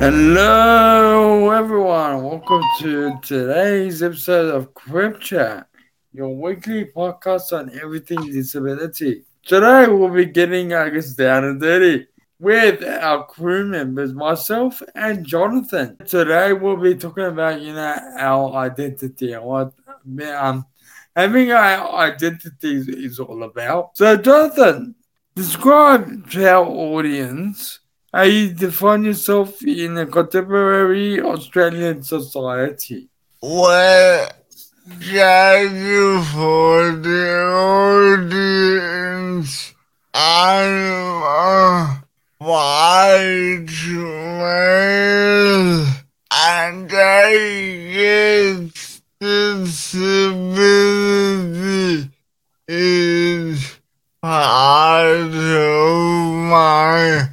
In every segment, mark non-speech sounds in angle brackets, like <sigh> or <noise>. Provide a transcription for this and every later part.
Hello, everyone. Welcome to today's episode of CripChat, your weekly podcast on everything disability. Today, we'll be getting, I guess, down and dirty with our crew members, myself and Jonathan. Today, we'll be talking about, you know, our identity and what um, having our identity is all about. So, Jonathan, describe to our audience how you define yourself in a contemporary Australian society. Well, thank you for the audience. I'm a white male and I guess disability is part of my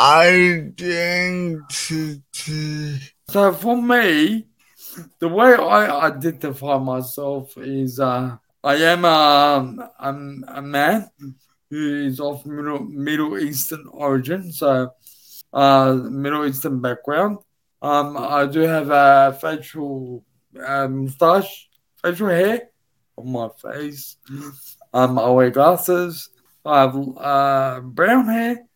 identity. So for me, the way I identify myself is uh, I am a, I'm a man who is of Middle, Middle Eastern origin, so uh, Middle Eastern background. Um, I do have a facial uh, moustache, facial hair on my face. Um, I wear glasses. I have uh, brown hair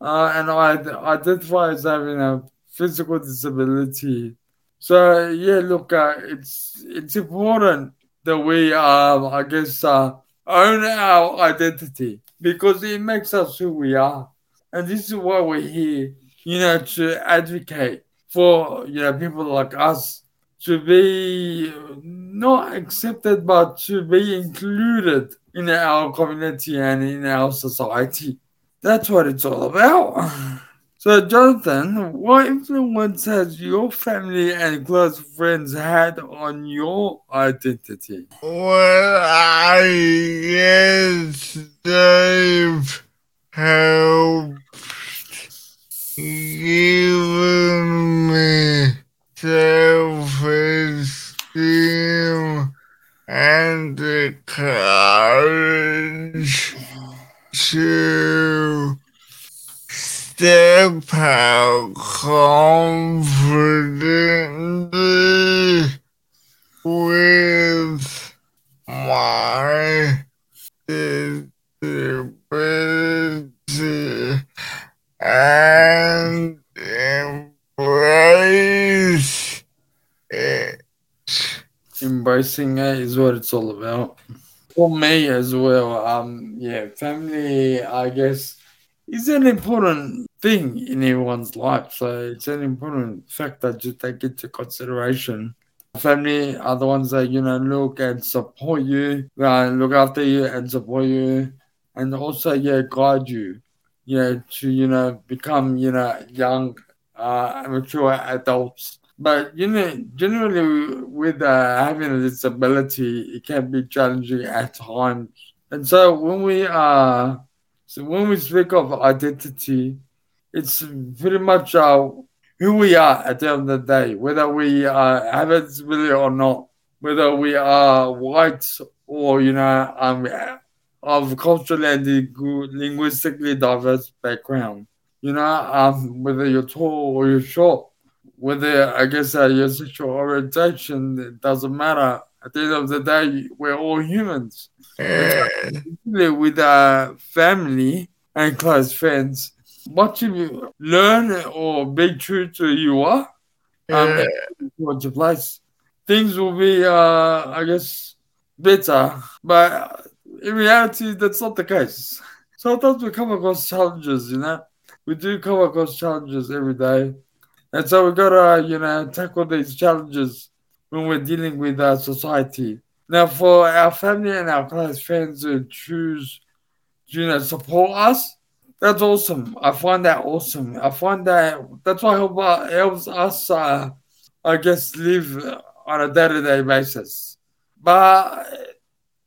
uh, and I identify as having a physical disability. So yeah, look, uh, it's it's important that we, uh, I guess, uh, own our identity because it makes us who we are, and this is why we're here, you know, to advocate for you know people like us to be not accepted but to be included in our community and in our society. That's what it's all about. <sighs> So, Jonathan, what influence has your family and close friends had on your identity? Well, I guess they've helped giving me self-esteem and the courage to step out confidently with my disability and embrace it. Embracing it is what it's all about for me as well, um, yeah, family, I guess, is an important thing in everyone's life. So it's an important factor to take into consideration. Family are the ones that, you know, look and support you, uh, look after you and support you, and also, yeah, guide you, you know, to, you know, become, you know, young, uh, mature adults but you know, generally with uh, having a disability, it can be challenging at times. And so when we uh, so when we speak of identity, it's pretty much uh, who we are at the end of the day, whether we uh, have a disability or not, whether we are white or you know um of culturally and linguistically diverse background. You know, um, whether you're tall or you're short, whether I guess uh, your sexual orientation it doesn't matter. At the end of the day, we're all humans. with our family and close friends, what you learn or be true to who you are, um, what's your place. Things will be, uh, I guess, better, but in reality, that's not the case. Sometimes we come across challenges, you know. We do come across challenges every day and so we've got to, you know, tackle these challenges when we're dealing with our society. Now, for our family and our close friends to choose, you know, support us, that's awesome. I find that awesome. I find that that's what help, uh, helps us, uh, I guess, live on a day to day basis. But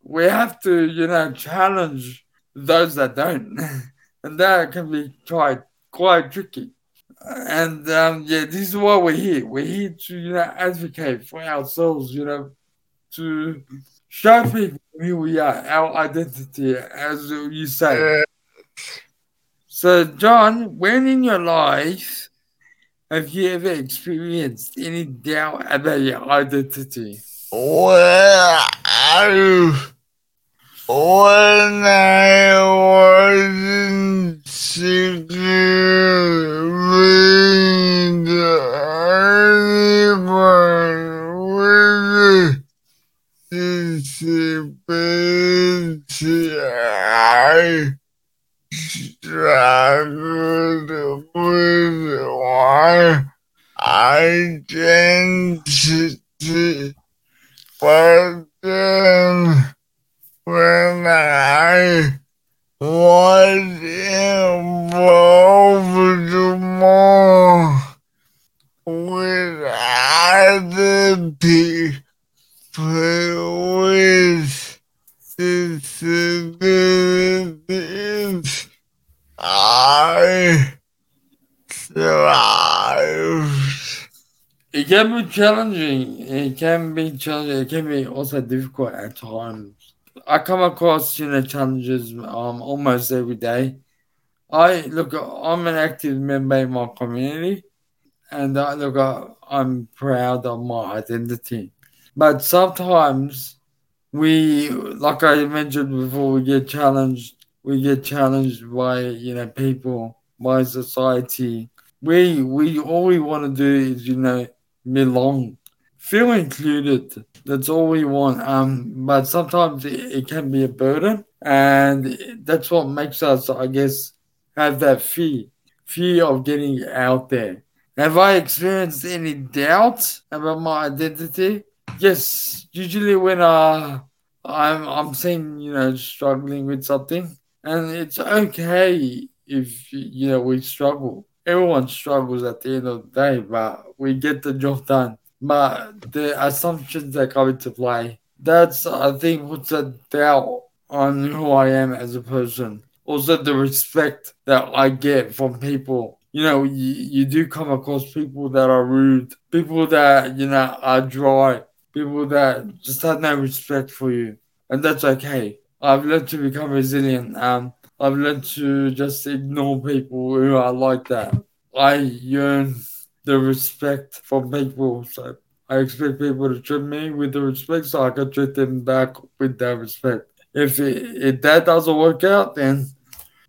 we have to, you know, challenge those that don't. <laughs> and that can be quite, quite tricky and um, yeah, this is why we're here. We're here to you know advocate for ourselves, you know, to show people who we are, our identity, as you say. So, John, when in your life Have you ever experienced any doubt about your identity? Well, I, when I was in secret with anyone with a disability, I struggled with my identity. But then when I was involved more with other people with disabilities, I thrived. It can be challenging. It can be challenging. It can be also difficult at times. I come across you know challenges um almost every day. I look. I'm an active member in my community, and I look. I'm proud of my identity, but sometimes we, like I mentioned before, we get challenged. We get challenged by you know people, by society. We we all we want to do is you know belong, feel included. That's all we want. Um, but sometimes it, it can be a burden, and that's what makes us, I guess, have that fear, fear of getting out there. Have I experienced any doubt about my identity? Yes, usually when uh, I'm I'm seen, you know, struggling with something, and it's okay if you know we struggle. Everyone struggles at the end of the day, but we get the job done. But the assumptions that come into play, that's I think puts a doubt on who I am as a person. Also the respect that I get from people. You know, you, you do come across people that are rude, people that, you know, are dry, people that just have no respect for you. And that's okay. I've learned to become resilient. Um, I've learned to just ignore people who are like that. I yearn the respect from people. So I expect people to treat me with the respect so I can treat them back with that respect. If it, if that doesn't work out, then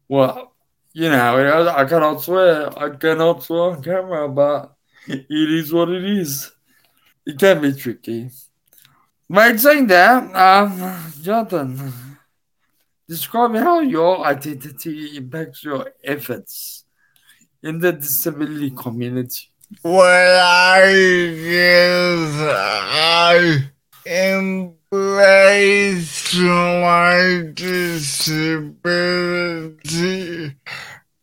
well, you know, I cannot swear. I cannot swear on camera, but it is what it is. It can be tricky. But saying that, um, Jonathan, describe how your identity impacts your efforts in the disability community. Well, I guess I embrace my disability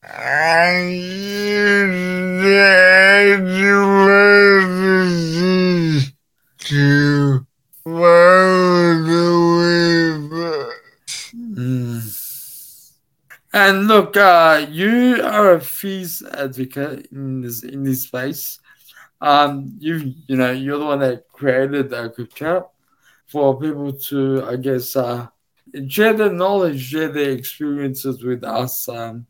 and use that disability to further with Mm. And look, uh, you are a fees advocate in this in this space. Um, you you know you're the one that created a group chat for people to, I guess, uh, share their knowledge, share their experiences with us. Um,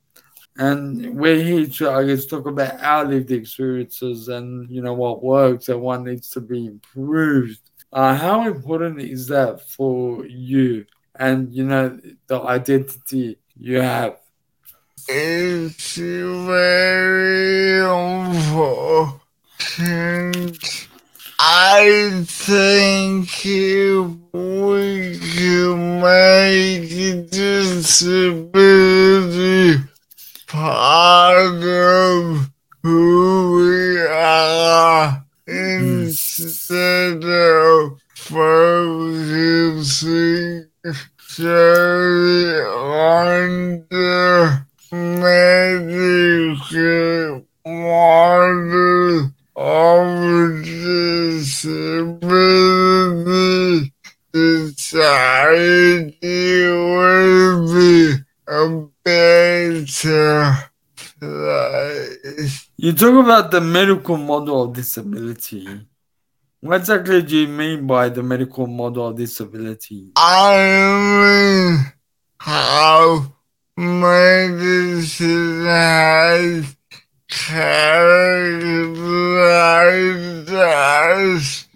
and we're here to, I guess, talk about our lived experiences and you know what works and what needs to be improved. Uh, how important is that for you? And you know the identity you have. It's very important. I think we can make disability part of who we are instead of focusing solely on the medical model of disability, society will be a better place. You talk about the medical model of disability. What exactly do you mean by the medical model of disability? I mean, how medicine has characterized as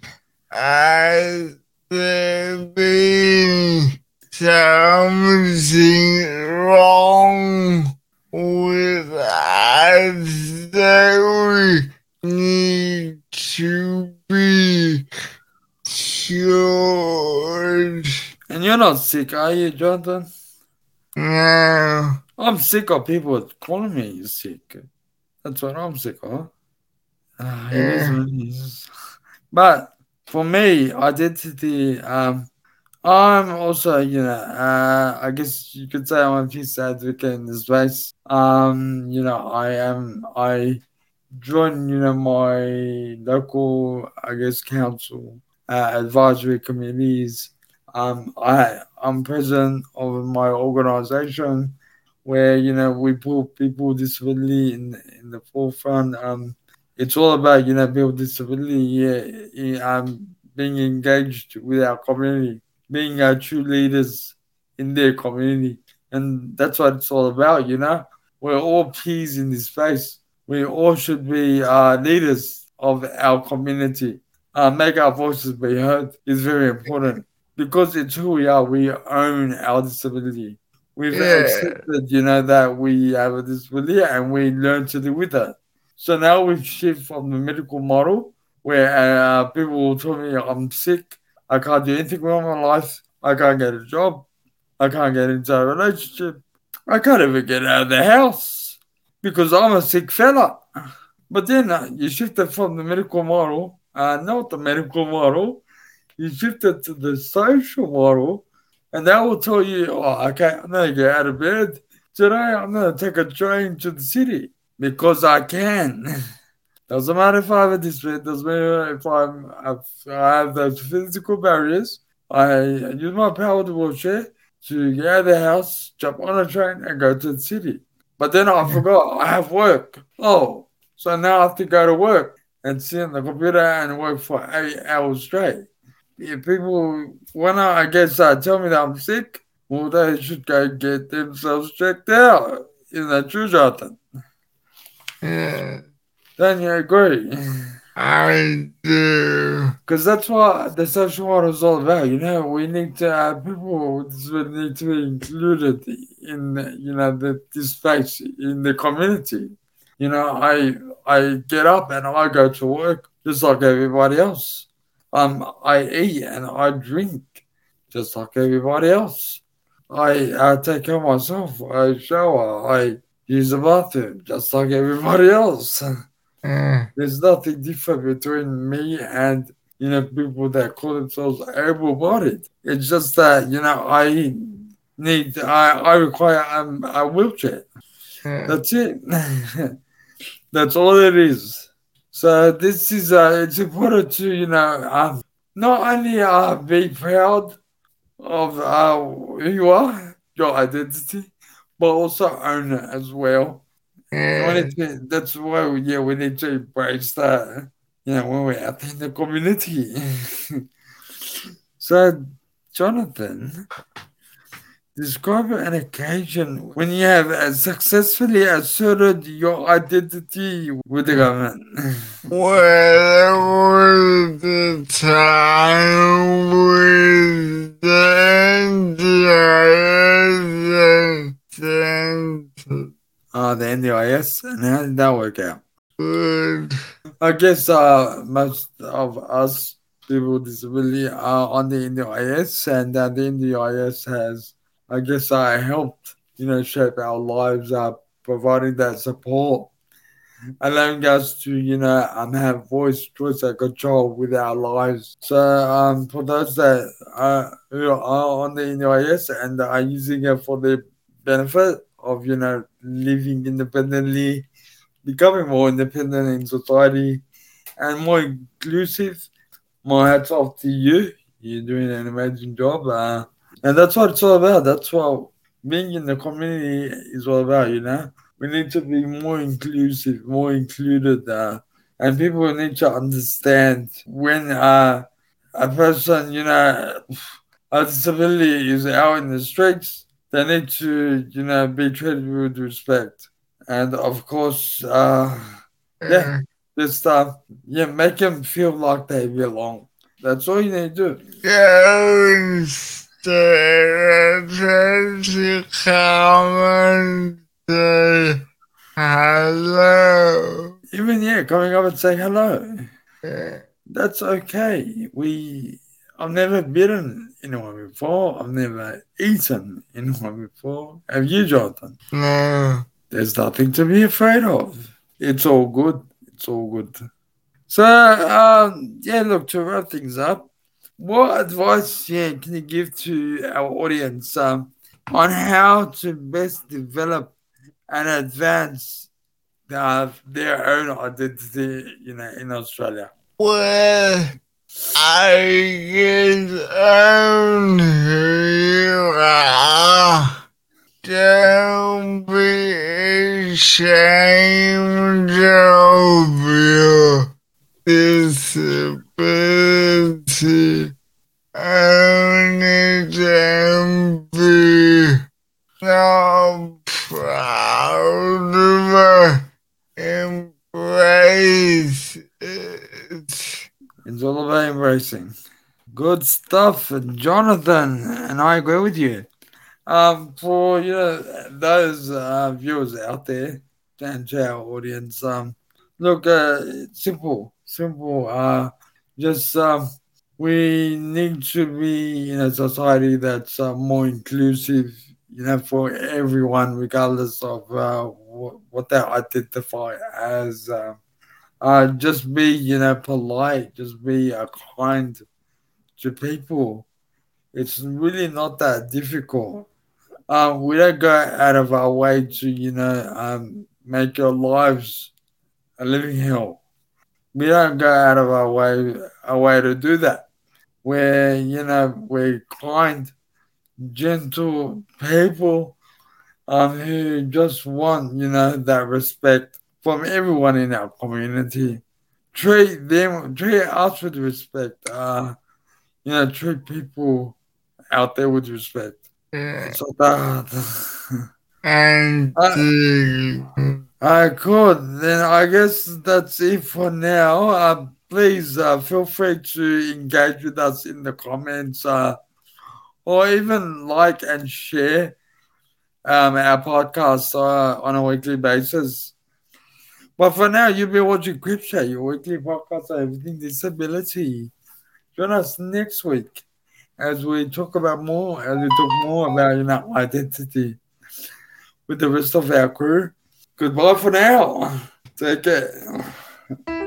as being something wrong with us that we need to be cured. And you're not sick, are you, Jonathan? No. I'm sick of people calling me sick. That's what I'm sick of. Uh, it is, it is. But for me, identity, um, I'm also, you know, uh, I guess you could say I'm a peace advocate in this space. Um, you know, I am, I join, you know, my local, I guess, council uh, advisory committees. Um, I, I'm president of my organization where, you know, we put people with disability in, in the forefront. Um, it's all about, you know, people with disability, yeah, yeah, um, being engaged with our community being our true leaders in their community. And that's what it's all about, you know? We're all peers in this space. We all should be uh, leaders of our community. Uh, make our voices be heard is very important because it's who we are. We own our disability. We've Yeah. accepted, you know, that we have a disability and we learn to live with it. So now we've shifted from the medical model where uh, people will tell me I'm sick, I can't do anything with my life, I can't get a job, I can't get into a relationship, I can't even get out of the house because I'm a sick fella. But then uh, you shifted from the medical model, uh, not the medical model, you shifted to the social model, and that will tell you, oh, okay, I'm going to get out of bed. Today, I'm going to take a train to the city because I can. <laughs> Doesn't matter if I have a disability, doesn't matter if I'm, if I have those physical barriers. I use my power powered wheelchair to get out of the house, jump on a train, and go to the city. But then I forgot I have work. Oh, so now I have to go to work and sit on the computer and work for eight hours straight. If people want to, I guess, uh, tell me that I'm sick, well, they should go get themselves checked out in the true Jonathan. Yeah. Then you agree. I do. Because that's what the social model is all about. You know, we need to uh, people need to be included in you know the, this space in the community. You know, I I get up and I go to work just like everybody else. Um, I eat and I drink just like everybody else. I I take care of myself. I shower. I use the bathroom just like everybody else. Yeah. There's nothing different between me and you know people that call themselves able-bodied. It's just that you know I need I I require um, a wheelchair. Yeah. That's it. <laughs> That's all it is. So this is uh, it's important to you know um, not only uh, be proud of uh, who you are, your identity, but also own it as well. Yeah. to- that's why we, yeah we need to embrace that. You know when we're out in the community. <laughs> so, Jonathan, describe an occasion when you have uh, successfully asserted your identity with the government. Well, was the time with the NDIS uh, the NDIS, and how did that work out? good. I guess uh, most of us people with disability are on the NDIS, and uh, the NDIS has, I guess, uh, helped you know shape our lives, up, providing that support, allowing us to you know um, have voice, choice, and control with our lives. So um, for those that are, who are on the NDIS and are using it for the benefit of you know living independently becoming more independent in society and more inclusive. My hats off to you. You're doing an amazing job. Uh, and that's what it's all about. That's what being in the community is all about, you know? We need to be more inclusive, more included. Uh, and people need to understand when uh, a person, you know, <sighs> a disability is out in the streets, they need to, you know, be treated with respect and of course, uh, yeah, just uh, yeah, make them feel like they belong. That's all you need to do. Yes, comment say hello. Even yeah, coming up and saying hello. Yeah. That's okay. We I've never bitten anyone before. I've never eaten anyone before. Have you, Jonathan? No. There's nothing to be afraid of. It's all good. It's all good. So, um, yeah, look, to wrap things up, what advice yeah, can you give to our audience um, on how to best develop and advance uh, their own identity, you know, in Australia? Well, I guess I'm you. Don't be ashamed of your disability. Only don't be not proud of it. Embrace it. It's all about embracing. Good stuff, Jonathan, and I agree with you. Um, for you know those uh, viewers out there and to our audience, um, look, uh, simple, simple. Uh, just um, we need to be in a society that's uh, more inclusive, you know, for everyone, regardless of uh, what, what they identify as. Uh, uh, just be, you know, polite. Just be a kind to people. It's really not that difficult. Um, we don't go out of our way to, you know, um, make your lives a living hell. We don't go out of our way, our way to do that. We're, you know, we're kind, gentle people um, who just want, you know, that respect from everyone in our community. Treat them, treat us with respect. Uh, you know, treat people out there with respect. Yeah. So that. And <laughs> Uh, uh, I could. Then I guess that's it for now. Uh, please uh, feel free to engage with us in the comments uh, or even like and share um, our podcast uh, on a weekly basis. But for now, you'll be watching Chat, your weekly podcast on everything disability. Join us next week as we talk about more, as we talk more about know, identity with the rest of our crew. Goodbye for now. Take care.